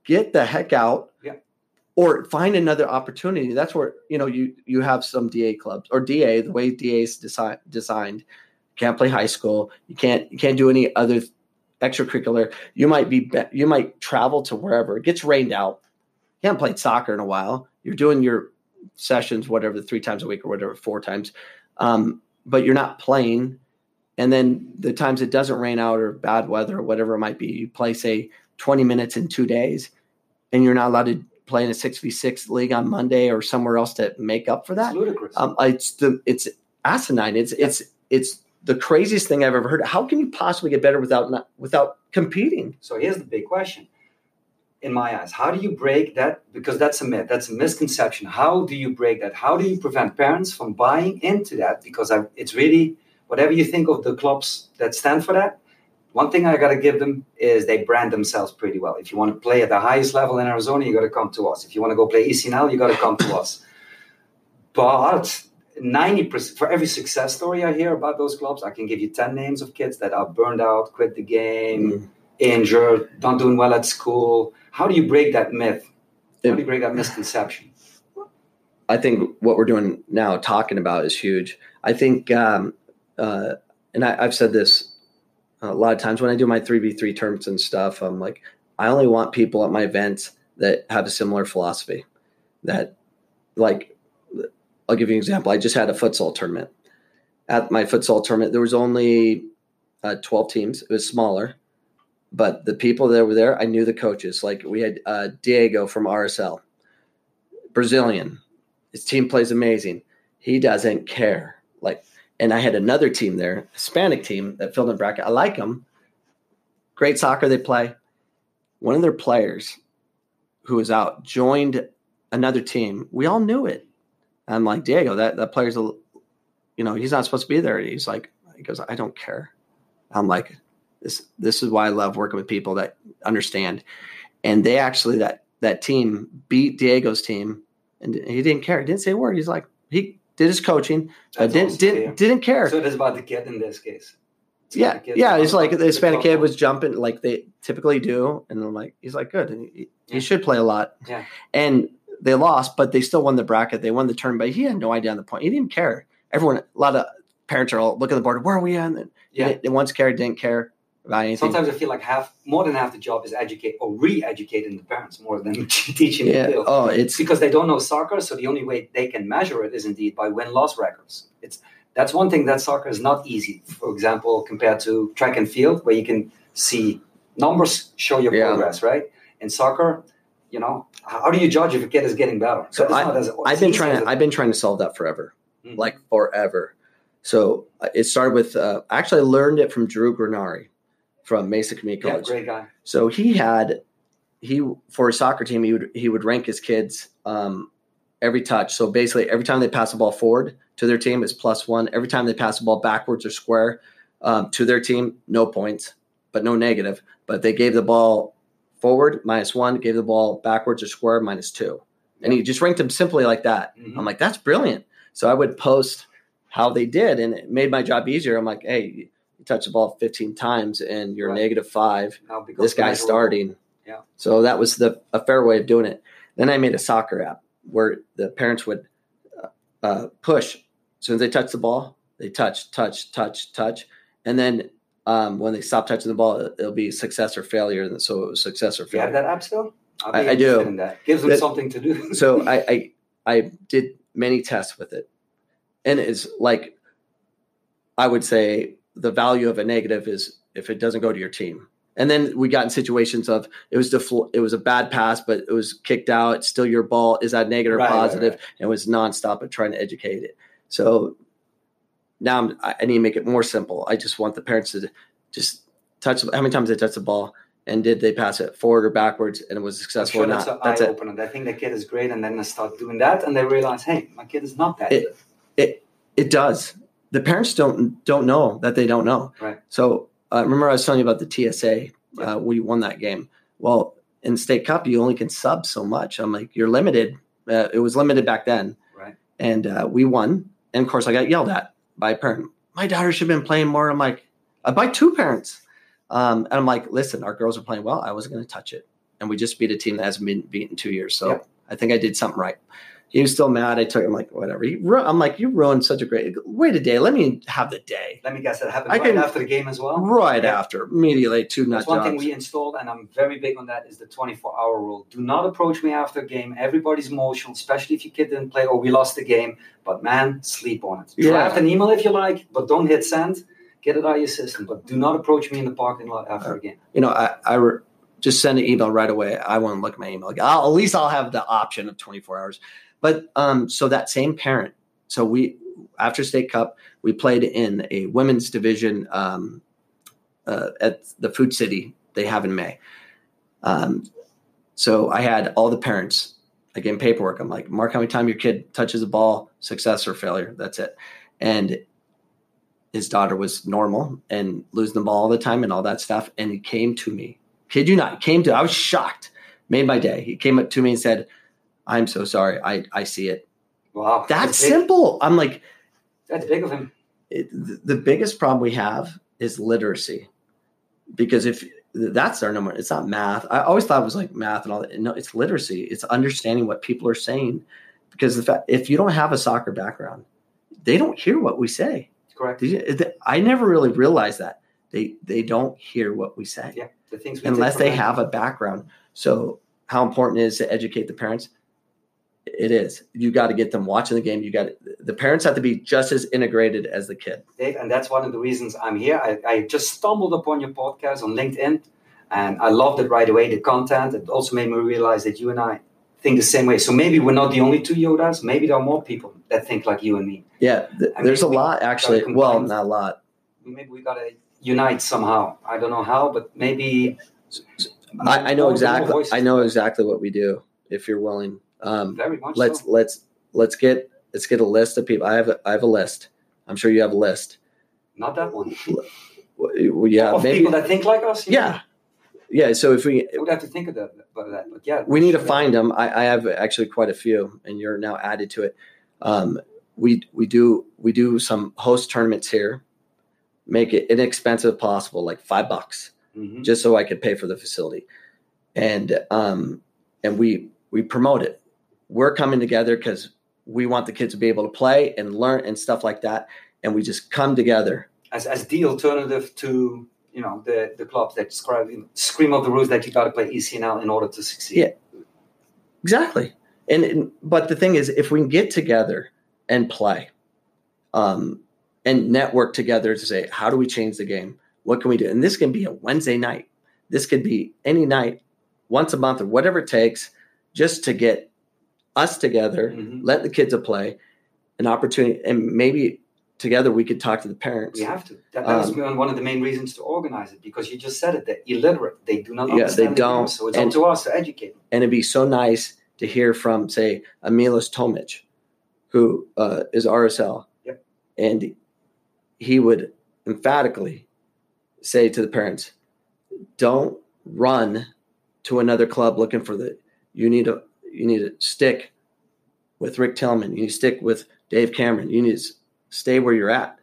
get the heck out. Yeah. Or find another opportunity. That's where you know you you have some DA clubs or DA the way DA is desi- designed. Can't play high school. You can't you can't do any other extracurricular. You might be you might travel to wherever it gets rained out. You haven't played soccer in a while. You're doing your sessions whatever three times a week or whatever four times, um, but you're not playing. And then the times it doesn't rain out or bad weather or whatever it might be, you play say 20 minutes in two days, and you're not allowed to play in a six v six league on Monday or somewhere else to make up for It's that. ludicrous. Um, it's the it's asinine. It's it's it's the craziest thing I've ever heard. How can you possibly get better without not, without competing? So here's the big question. In my eyes, how do you break that? Because that's a myth, that's a misconception. How do you break that? How do you prevent parents from buying into that? Because I, it's really whatever you think of the clubs that stand for that. One thing I got to give them is they brand themselves pretty well. If you want to play at the highest level in Arizona, you got to come to us. If you want to go play ECNL, you got to come to us. But 90% for every success story I hear about those clubs, I can give you 10 names of kids that are burned out, quit the game, injured, not doing well at school. How do you break that myth? How do you break that misconception? I think what we're doing now, talking about, is huge. I think, um, uh, and I, I've said this a lot of times when I do my three v three terms and stuff. I'm like, I only want people at my events that have a similar philosophy. That, like, I'll give you an example. I just had a futsal tournament. At my futsal tournament, there was only uh, 12 teams. It was smaller, but the people that were there, I knew the coaches. Like we had uh, Diego from RSL, Brazilian. His team plays amazing. He doesn't care. Like, and I had another team there, Hispanic team that filled in bracket. I like them. Great soccer they play. One of their players who was out joined another team. We all knew it. I'm like, Diego, that, that player's, a, you know, he's not supposed to be there. He's like, he goes, I don't care. I'm like, this, this is why I love working with people that understand. And they actually, that, that team beat Diego's team and he didn't care. He didn't say a word. He's like, he did his coaching, uh, but didn't, didn't, didn't care. So it is about the kid in this case. It's yeah, yeah. It's It's like the Hispanic kid was jumping like they typically do, and I'm like, he's like, good. And he, Yeah. he should play a lot. Yeah. And they lost, but they still won the bracket. They won the tournament. But he had no idea on the point. He didn't care. Everyone, a lot of parents are all looking at the board. Where are we at? And Yeah. they once cared, didn't care about anything. Sometimes I feel like half, more than half the job is educate or re-educating the parents more than teaching yeah. field. Oh, It's it's because they don't know soccer, so the only way they can measure it is indeed by win-loss records. It's that's one thing that soccer is not easy. For example, compared to track and field, where you can see numbers show your Yeah. progress, right? In soccer, you know, how do you judge if a kid is getting better? So I- not as- I've been trying. To, I've been trying to solve that forever, Mm. like forever. So uh, it started with. Uh, actually, I learned it from Drew Granari from Mesa Community yeah, College. great guy. So he had he for his soccer team he would he would rank his kids um, every touch. So basically, every time they pass the ball forward to their team, it's plus one. Every time they pass the ball backwards or square um, to their team, no points, but no negative. But they gave the ball forward minus one, gave the ball backwards or square minus two, and he just ranked them simply like that. Mhm. I'm like, that's brilliant. So I would post how they did, and it made my job easier. I'm like, hey, you touch the ball 15 times and you're Right. negative five this guy's starting. Yeah. So that was the a fair way of doing it. Then I made a soccer app where the parents would uh, uh, push as soon as they touch the ball, they touch, touch, touch, touch, and then um, when they stop touching the ball, it'll be success or failure. And so it was success or Do you have failure. that app still? I'll I- I do. In that. Gives them That- something to do. so I, I I did many tests with it, and it's like I would say the value of a negative is if it doesn't go to your team. And then we got in situations of it was defl- it was a bad pass, but it was kicked out. Still your ball. Is that negative or Right, right, positive? right. And it was nonstop at trying to educate it. So now I'm, I I need to make it more simple. I just want the parents to just touch how many times they touch the ball and did they pass it forward or backwards and it was successful sure or that's not. an That's eye it. opener. They think the kid is great, and then they start doing that, and they realize, hey, my kid is not that It- good. It does. The parents don't don't know that they don't know. Right. So uh, remember, I was telling you about the TSA. Yeah. Uh, we won that game. Well, in state cup, you only can sub so much. I'm like, you're limited. Uh, it was limited back then, Right. and uh, we won. And of course, I got yelled at by a parent. My daughter should have been playing more. I'm like, uh, by two parents. Um, and I'm like, listen, our girls are playing well. I wasn't going to touch it, and we just beat a team that hasn't been beaten in two years. So Yeah. I think I did something right. He was still mad. I took him like whatever. Ru- I'm like, you ruined such a great wait a day. Let me have the day Let me guess, that happened I right can- after the game as well. right Yeah. after immediately two That's one thing we installed, and I'm very big on that, is the 24 hour rule. Do not approach me after a game. Everybody's emotional, especially if your kid didn't play or we lost the game. But man, sleep on it. Yeah. Draft an email if you like, but don't hit send. Get it out of your system. But do not approach me in the parking lot after uh, a game. you know, I, I re- just send an email right away. I won't look at my email. Like, I'll, at least I'll have the option of 24 hours. But um, so that same parent, so we after state cup, we played in a women's division um, uh, at the Food City they have in May. Um, so I had all the parents. I gave them paperwork. I'm like, mark how many time your kid touches a ball, success or failure. That's it. And his daughter was normal and losing the ball all the time and all that stuff. And he came to me, kid you not, came to, I was shocked, made my day. He came up to me and said, I'm so sorry. I, I see it. Wow. That's big. simple. I'm like, That's big of him. it, th- the biggest problem we have is literacy because if that's our number it's not math i always thought it was like math and all that no it's literacy it's understanding what people are saying because the fact if you don't have a soccer background they don't hear what we say Correct. I never really realized that they they don't hear what we say Yeah. The things we unless they have a background so how important it is to educate the parents it is you got to get them watching the game you got the parents have to be just as integrated as the kid Dave, and that's one of the reasons I'm here. I, I just stumbled upon your podcast on LinkedIn, and I loved it right away. The content. It also made me realize that you and I think the same way. So maybe we're not the only two Yodas. Maybe there are more people that think like you and me. Yeah, th- I there's a lot actually. Well, not a lot. Maybe we gotta unite somehow. I don't know how, but maybe. I, I know exactly. I know exactly what we do. If you're willing, um, Very much. let's so. let's let's get let's get a list of people. I have a, I have a list. I'm sure you have a list. Not that one. Well, Yeah, of maybe. people that think like us. Yeah, yeah. So if we? We'd have to think of that, about that. But yeah, we need to find them. I, I have actually quite a few, and you're now added to it. Um, we we do we do some host tournaments here. Make it inexpensive possible, like five bucks. Mhm. just so I could pay for the facility. And um and we we promote it. We're coming together because we want the kids to be able to play and learn and stuff like that. And we just come together. as, as the alternative to you know the the clubs that describe scream of the rules that you got to play ECNL in order to succeed. Yeah. Exactly. And, and but the thing is, if we can get together and play, um, and network together to say, how do we change the game? What can we do? And this can be a Wednesday night. This could be any night, once a month or whatever it takes, just to get us together Mhm. let the kids play an opportunity and maybe together we could talk to the parents We have to. That, that was Um, one of the main reasons to organize it because you just said it. They're illiterate. They do not Yeah, they the don't. So it's And- up to us to educate them. and it'd be so nice to hear from say Amilas Tomic who uh, is RSL Yep. and he would emphatically say to the parents don't run to another club looking for the you need to you need to stick with Rick Tillman you need to stick with Dave Cameron you need to stay where you're at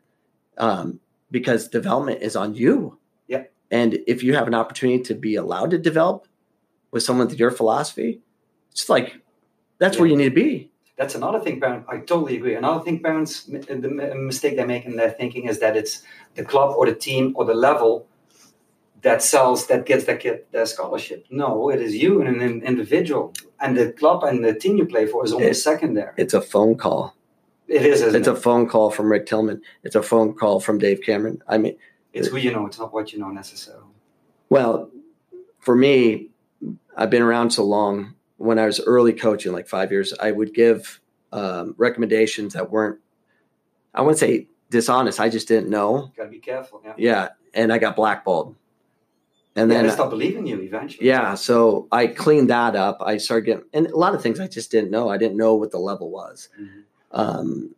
um, because development is on you Yeah. and if you have an opportunity to be allowed to develop with someone with your philosophy it's like that's where you need to be That's another thing, parents. I totally agree. Another thing, parents, the mistake they make in their thinking is that it's the club or the team or the level that sells that gets that kid their scholarship. No, it is you and an individual, and the club and the team you play for is almost It- secondary. It's a phone call. It is. It's a phone call from Rick Tillman. It's a phone call from Dave Cameron. I mean, It's who you know. It's not what you know necessarily. well, for me, I've been around so long. When I was early coaching, like five years, I would give um, recommendations that weren't, I wouldn't say dishonest. I just didn't know. Got to be careful. Yeah. Yeah. And I got blackballed. And And then then they stop believing you eventually. Yeah, so I cleaned that up. I started getting, and a lot of things I just didn't know. I didn't know what the level was. Mhm. Um,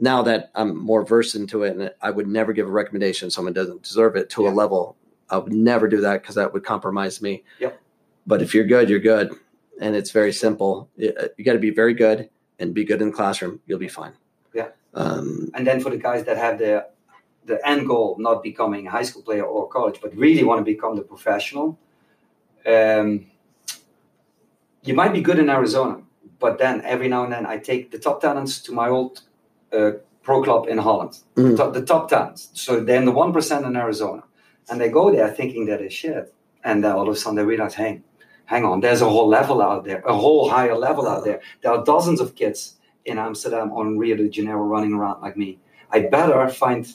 now that I'm more versed into it, and I would never give a recommendation someone doesn't deserve it to a level. I would never do that because that would compromise me. Yep. But if you're good, you're good, and it's very simple. You, you got to be very good and be good in the classroom. You'll be fine. Yeah. Um, And then for the guys that have the the end goal, not becoming a high school player or college, but really want to become the professional, um, you might be good in Arizona, but then every now and then I take the top talents to my old uh, pro club in Holland, Mm. top, the top talents. So then the one percent in Arizona, and they go there thinking that is shit, and then all of a sudden they realize, hey, hang on, there's a whole level out there, a whole higher level out there. There are dozens of kids in Amsterdam or in Rio de Janeiro running around like me. I better find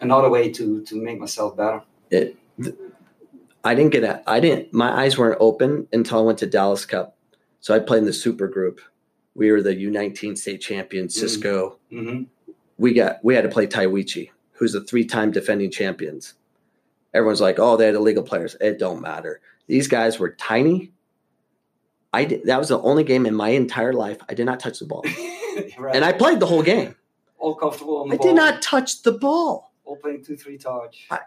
another way to to make myself better. it, I didn't get a, I didn't, my eyes weren't open until I went to Dallas Cup. So I played in the super group. We were the U19 state champions, Cisco. hmm We got, we had to play Taiwichi, who's a three time defending champions. Everyone's like, oh, they had illegal players. It don't matter. These guys were tiny. I did, that was the only game in my entire life I did not touch the ball. right. And I played the whole game. all comfortable on the I ball. did not touch the ball. Playing two three touch. I-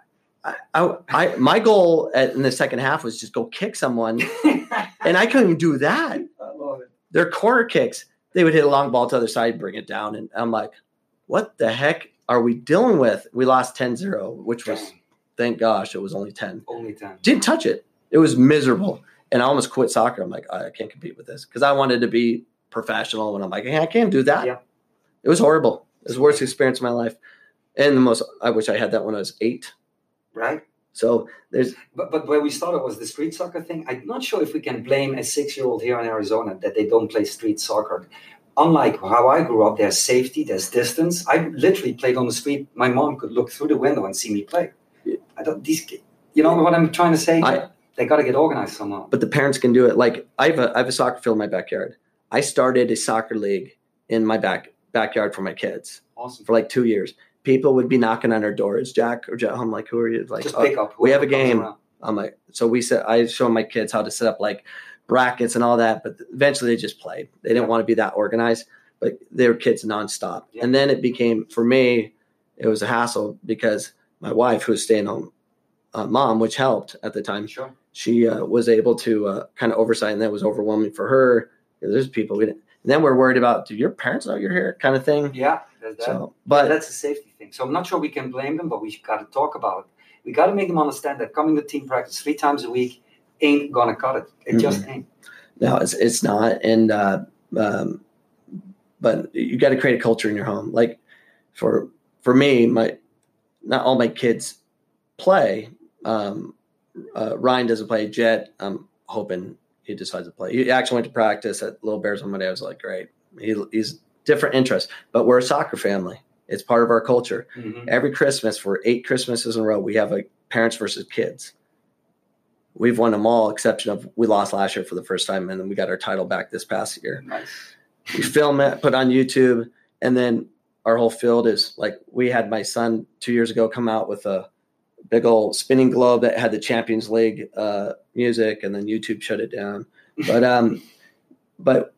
I, I, my goal at, in the second half was just go kick someone, and I couldn't even do that. I love it. Their corner kicks, they would hit a long ball to the other side, bring it down, and I'm like, what the heck are we dealing with? We lost 10-0, which was thank gosh it was only 10. only ten. Didn't touch it. It was miserable. And I almost quit soccer. I'm like, I can't compete with this. Because I wanted to be professional and I'm like, hey, I can't do that. Yeah. It was horrible. It was the worst experience of my life. And the most I wish I had that when I was eight. Right. So there's But but where we started was the street soccer thing. I'm not sure if we can blame a six year old here in Arizona that they don't play street soccer. Unlike how I grew up, there's safety, there's distance. I literally played on the street. My mom could look through the window and see me play. I don't these you know what I'm trying to say? I- they gotta get organized somehow. but the parents can do it. Like I have a I have a soccer field in my backyard. I started a soccer league in my back backyard for my kids Awesome. for like two years. People would be knocking on our doors, Jack or Jack. I'm like, who are you? Like, Just "Oh, pick up. we have a game. I'm like, so we said I show my kids how to set up like brackets and all that, but eventually they just played. They didn't Yeah. want to be that organized, but they were kids nonstop. Yeah. And then it became for me, it was a hassle because my wife, who was staying home uh, mom, which helped at the time, Sure. she uh, was able to uh, kind of oversight, and that was overwhelming for her. There's people we didn't. And then we're worried about, do your parents know you're here, kind of thing. Yeah, there's that. So, But but that's a safety thing. So I'm not sure we can blame them, but we got to talk about it. We got to make them understand that coming to team practice three times a week ain't gonna cut it. It just ain't. No, it's it's not, and uh, um, but you got to create a culture in your home. Like for for me, my not all my kids play. Um, uh, Ryan doesn't play. Jet, I'm hoping he decides to play. He actually went to practice at Little Bears on Monday. I was like, great. He, he's different interests, but we're a soccer family. It's part of our culture. Mhm. Every Christmas for eight Christmases in a row, we have a parents versus kids. We've won them all, exception of we lost last year for the first time, and then we got our title back this past year. Nice. We film it, put it on YouTube, and then our whole field is like we had my son two years ago come out with a big old spinning globe that had the Champions League uh, music, and then YouTube shut it down. But um, but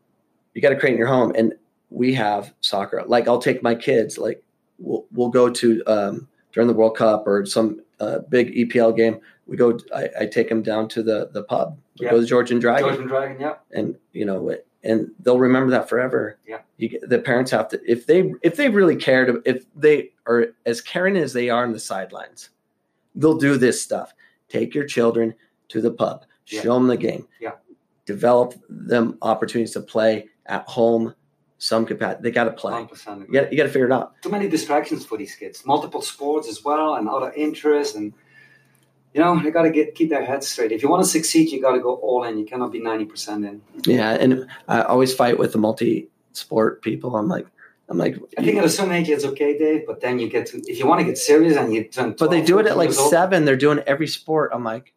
you got to create in your home, and we have soccer. Like I'll take my kids, like we'll we'll go to um, during the World Cup or some uh, big EPL game. We go. I, I take them down to the the pub. We Yeah. go to George and Dragon George and Dragon, yeah. and you know it- and they'll remember that forever Yeah. you the parents have to if they if they really cared if they are as caring as they are on the sidelines they'll do this stuff take your children to the pub Yeah. show them the game Yeah. develop them opportunities to play at home some capacity. They got to play. 100% You got to figure it out. too many distractions for these kids. Multiple sports as well, and other interests, and you know they got to get keep their heads straight. If you want to succeed, you got to go all in. You cannot be ninety percent in. Yeah, and I always fight with the multi-sport people. I'm like, I'm like, I think at a certain age it's okay, Dave. But then you get to if you want to get serious and you turn. but they do it at like years old, seven. They're doing every sport. I'm like,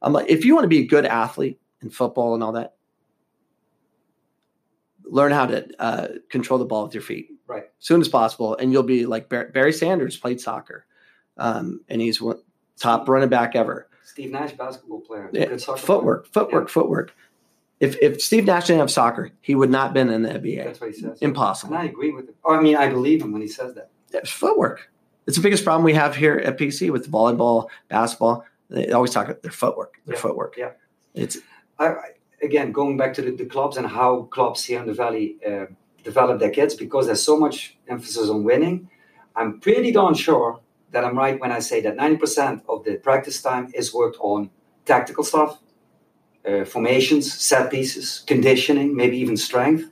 I'm like, if you want to be a good athlete in football and all that, learn how to uh, control the ball with your feet, Right. as soon as possible, and you'll be like Bar- Barry Sanders played soccer, um, and he's one, top running back ever. Steve Nash, basketball player, Yeah, good soccer footwork, footwork, footwork. If if Steve Nash didn't have soccer, he would not been in the. NBA. That's what he says. Impossible. And I agree with it. Or I mean, I believe him when he says that. It's footwork. It's the biggest problem we have here at PC with volleyball, basketball. They always talk about their footwork. Their Yeah, footwork. yeah. It's I- again going back to the, the clubs and how clubs here in the valley uh, develop their kids because there's so much emphasis on winning. I'm pretty darn sure that I'm right when I say that 90% of the practice time is worked on tactical stuff, uh, formations, set pieces, conditioning, maybe even strength,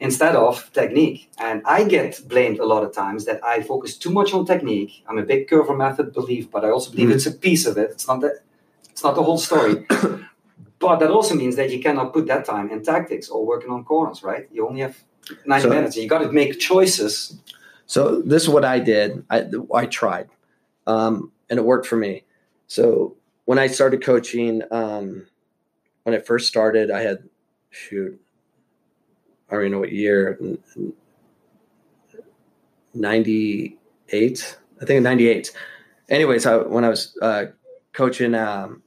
instead of technique. And I get blamed a lot of times that I focus too much on technique. I'm a big Coerver method believer, but I also believe Mhm. it's a piece of it. It's not the, it's not the whole story. But that also means that you cannot put that time in tactics or working on corners, right? You only have 90 So- minutes. You got to make choices. so. This is what I did. I I tried, um, and it worked for me. So when I started coaching, um, when I first started, I had shoot. I don't even know what year. Ninety eight, I think ninety eight. Anyways, I, when I was uh, coaching um,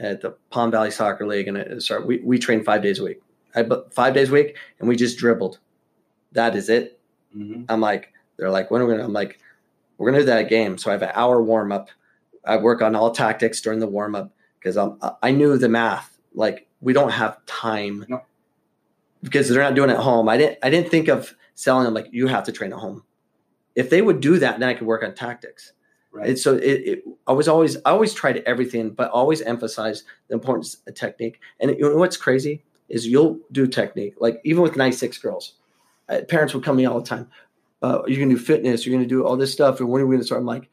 at the Palm Valley Soccer League, and it started, we we trained five days a week. I but five days a week, and we just dribbled. That is it. Mm-hmm. I'm like, they're like, when are we gonna? I'm like, we're gonna do that game. So I have an hour warm up. I work on all tactics during the warm up because I'm I knew the math. Like we don't have time No. because they're not doing it at home. I didn't I didn't think of selling them like you have to train at home. If they would do that, then I could work on tactics. Right. So it, it I was always I always tried everything, but always emphasize the importance of technique. And you know what's crazy is you'll do technique like even with nice six girls. Uh, parents would come to me all the time. Uh, you're gonna do fitness. You're gonna do all this stuff. And when are we gonna start? I'm like,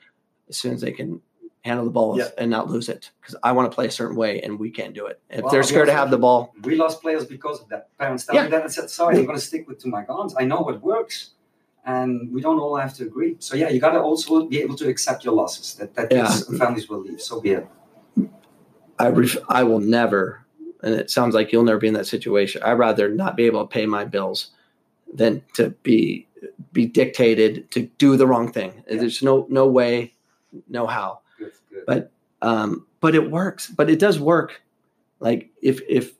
as soon as they can handle the ball Yeah. and not lose it, because I want to play a certain way and we can't do it. If Well, they're scared to have the ball, we lost players because of that. Parents tell Yeah. me that and said, sorry, I'm going to stick with to my guns. I know what works. And we don't all have to agree. So, yeah, you got to also be able to accept your losses. That, that Yeah. families will leave. So be it. I ref- I will never, and it sounds like you'll never be in that situation. I'd rather not be able to pay my bills than to be be dictated to do the wrong thing. Yeah. There's no no way, no how. Good, good. But um, but it works. But it does work. Like if if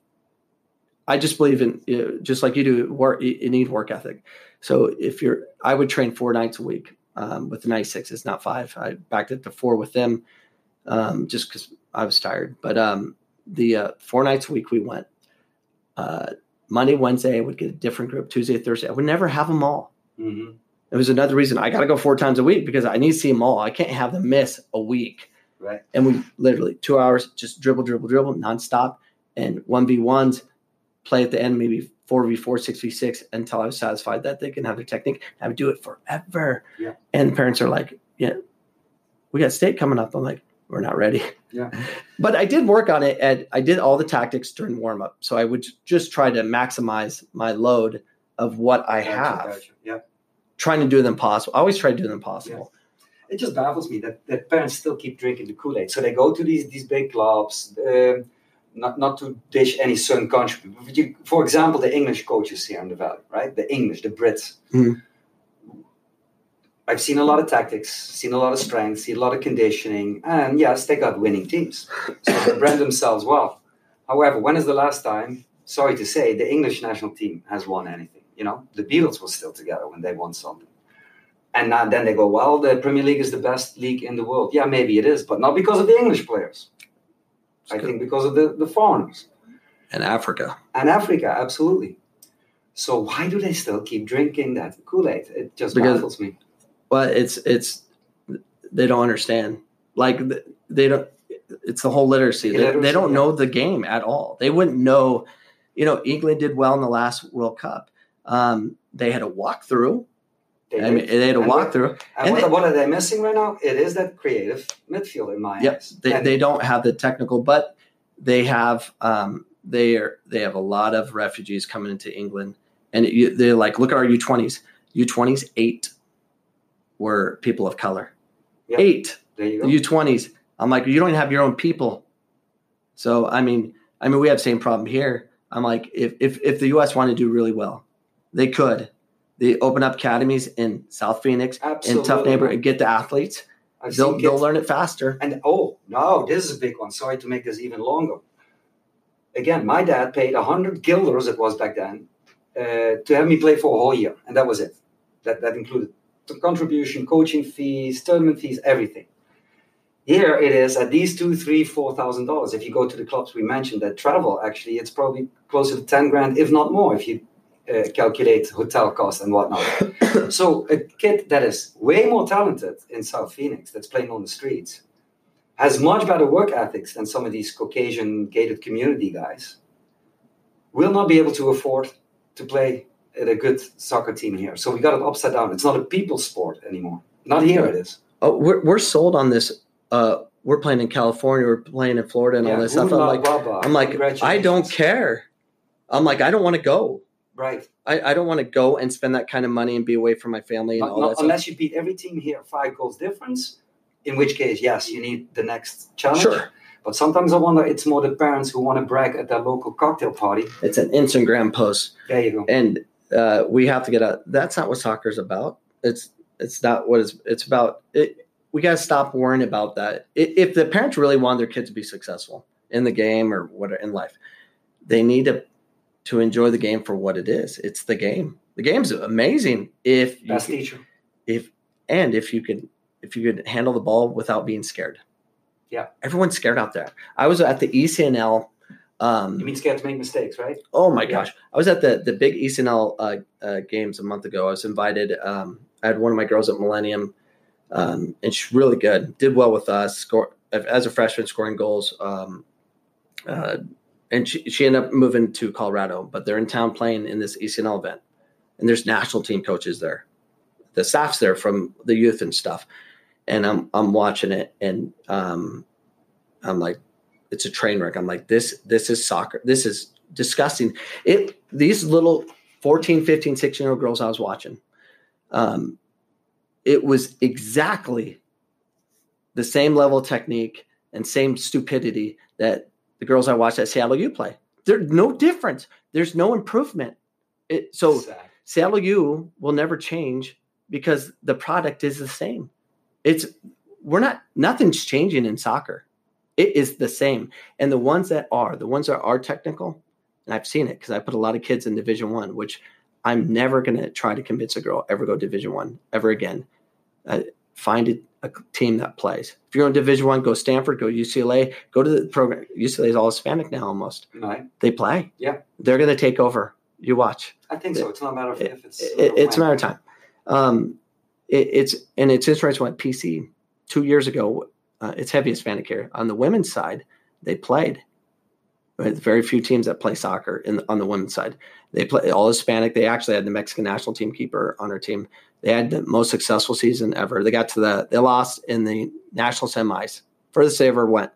I just believe in just like you do, work. You need work ethic. So if you're, I would train four nights a week um, with the night sixes, not five. I backed it to four with them, um, just because I was tired. But um, the uh, four nights a week we went. Uh, Monday, Wednesday, I would get a different group. Tuesday, Thursday, I would never have them all. hmm It was another reason I got to go four times a week because I need to see them all. I can't have them miss a week. Right. And we literally two hours just dribble, dribble, dribble nonstop, and one v ones, play at the end maybe four v four, six v six until I was satisfied that they can have their technique. I would do it forever. Yeah. And parents are like, "Yeah, we got state coming up." I'm like, "We're not ready." Yeah. But I did work on it. and I did all the tactics during warm up, so I would just try to maximize my load of what I Gotcha, have gotcha. Yeah. trying to do the impossible. I always try to do them possible. it just baffles me that, that parents still keep drinking the Kool Aid. So they go to these these big clubs, um, not not to dish any certain country. You, for example, the English coaches here in the valley, right? The English, the Brits. Mhm. I've seen a lot of tactics, seen a lot of strength, seen a lot of conditioning, and yes, they got winning teams. So they brand themselves well. However, when is the last time? Sorry to say, the English national team has won anything. You know, the Beatles were still together when they won something. And now, then they go, well, the Premier League is the best league in the world. Yeah, maybe it is, but not because of the English players. I think because of the, the foreigners. And Africa. And Africa, absolutely. So why do they still keep drinking that Kool-Aid? It just Because- baffles me. Well, it's it's they don't understand. Like they don't. It's the whole literacy. They, Illiteracy, they don't know the game at all. They wouldn't know. You know, England did well in the last World Cup. Um, they had a walkthrough. They, I mean, they had a walkthrough. And, and what, they- what are they missing right now? It is that creative midfield in my Yep, eyes. they, And they don't have the technical, but they have um, they are they have a lot of refugees coming into England, and you, they're like, look at our U twenties. U twenties eight were people of color. Yep. Eight there you go. U twenties. I'm like, you don't even have your own people. So I mean, I mean, we have the same problem here. I'm like, if if if the U.S. wanted to do really well, they could. They open up academies in South Phoenix in tough neighborhood and get the athletes. I've They'll they'll learn it faster. And oh no, this is a big one. Sorry to make this even longer. Again, my dad paid hundred guilders. It was back then uh, to have me play for a whole year, and that was it. That that included contribution, coaching fees, tournament fees, everything. Here it is at least two, three, four thousand dollars. If you go to the clubs we mentioned that travel, actually, it's probably closer to ten grand, if not more, if you uh, calculate hotel costs and whatnot. so a kid that is way more talented in South Phoenix, that's playing on the streets, has much better work ethics than some of these Caucasian gated community guys, will not be able to afford to play at a good soccer team here. So we got it upside down. It's not a people sport anymore. Not here it is. Oh, we're we're sold on this. Uh, we're playing in California. We're playing in Florida and all this stuff. I'm like, blah, I'm like, I don't care. I'm like, I don't want to go. Right. I, I don't want to go and spend that kind of money and be away from my family and all not that stuff. unless you beat every team here five goals difference, in which case, yes, you need the next challenge. Sure, But sometimes I wonder it's more the parents who want to brag at their local cocktail party. it's an Instagram post, There you go. and uh, we have to get out. That's not what soccer's about. It's it's not what it's it's about. It, we got to stop worrying about that. If the parents really want their kids to be successful in the game or what in life, they need to to enjoy the game for what it is. It's the game. The game's amazing if you Best can- teacher. if and if you can if you could handle the ball without being scared. Yeah. everyone's scared out there. I was at the ECNL. Um, You mean scared to make mistakes, right? oh my Yeah. gosh, I was at the the big ECNL uh, uh, games a month ago. I was invited. Um, I had one of my girls at Millennium, um, and she's really good. Did well with us. Score as a freshman, scoring goals. Um, uh, and she, she ended up moving to Colorado, but they're in town playing in this ECNL event, and there's national team coaches there. The staff's there from the youth and stuff, and I'm I'm watching it, and um, I'm like, it's a train wreck. I'm like, this this is soccer. This is disgusting. It these little 14, 15, 16 year old girls I was watching, um, it was exactly the same level of technique and same stupidity that the girls I watched at Seattle U play. There's no difference. There's no improvement. It, so. Seattle U will never change because the product is the same. It's we're not nothing's changing in soccer. It is the same. And the ones that are, the ones that are technical, and I've seen it because I put a lot of kids in Division One, which I'm never going to try to convince a girl ever go Division One ever again. Uh, find a, a team that plays. If you're in Division One, go Stanford, go UCLA, go to the program. UCLA is all Hispanic now almost. Right. They play. Yeah. they're going to take over. You watch I think so. It's not a matter of it, if it's. it- it's a matter of time. Um, it, it's and it's interesting what PC two years ago. Uh, it's heavy Hispanic here on the women's side. They played. Right? Very few teams that play soccer in on the women's side. They play all Hispanic. They actually had the Mexican national team keeper on our team. They had the most successful season ever. They got to the they lost in the national semis. Furthest they ever went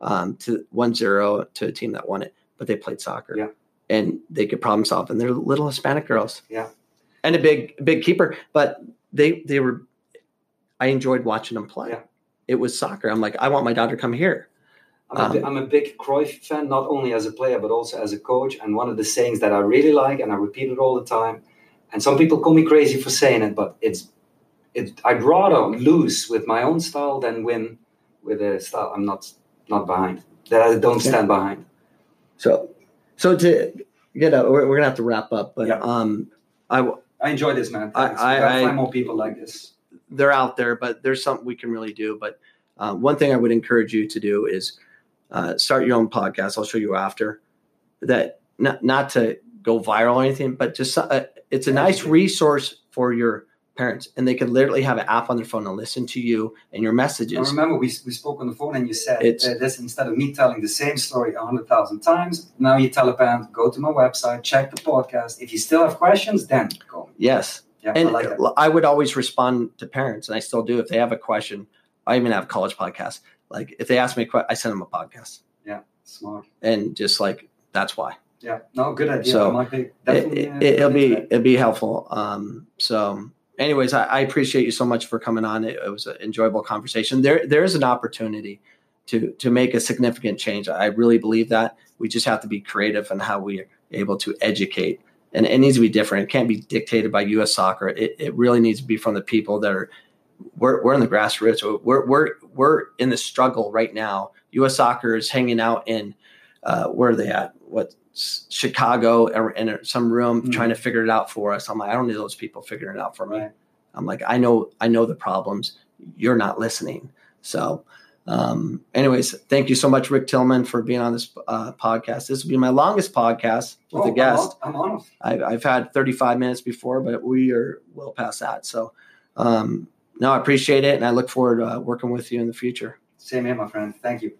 um, to 1-0 to a team that won it, but they played soccer. Yeah. And they could problem solve. And they're little Hispanic girls. Yeah. And a big big keeper. But they they were I enjoyed watching them play. Yeah. It was soccer. I'm like, I want my daughter to come here. I'm, a, Um, bi- I'm a big Cruyff fan, not only as a player but also as a coach. And one of the sayings that I really like, and I repeat it all the time, and some people call me crazy for saying it, but it's it. I'd rather lose with my own style than win with a style I'm not not behind. That I don't Yeah. stand behind. So so to get out, we're, we're gonna have to wrap up. But Yeah. um I I enjoy this, man. I- Thanks. I- I- find more people like this. they're out there, but there's something we can really do. But uh, one thing I would encourage you to do is uh, start your own podcast. I'll show you after that. Not not to go viral or anything, but just uh, it's a nice resource for your parents, and they could literally have an app on their phone and listen to you and your I messages. remember we, we spoke on the phone and you said It's- uh, this instead of me telling the same story a hundred thousand times. Now you tell a parent, go to my website, check the podcast. If you still have questions, then call me. Yes, Yeah, and I like. I would always respond to parents, and I still do if they have a question. I even have college podcasts. Like if they ask me a question, I send them a podcast, yeah Smart. and just like that's why. Yeah. No, good idea. So, I might be it, uh, it, will be it'll be helpful. Um, so, anyways, I, I appreciate you so much for coming on. It, it was an enjoyable conversation. There there is an opportunity to to make a significant change. I really believe that we just have to be creative in how we are able to educate. And it needs to be different. It can't be dictated by U.S. Soccer. It, it really needs to be from the people that are. We're, we're in the grassroots. We're, we're we're in the struggle right now. U.S. Soccer is hanging out in uh, where are they at? What Chicago in some room Mhm. trying to figure it out for us. I'm like, I don't need those people figuring it out for me. Right. I'm like, I know, I know the problems. You're not listening. So, um, anyways, thank you so much, Rick Tillman, for being on this uh, podcast. This will be my longest podcast with Oh, a guest. I'm on, I'm on. I've, I've had 35 minutes before, but we are well past that. So, um, no, I appreciate it, and I look forward to uh, working with you in the future. Same here, my friend. Thank you.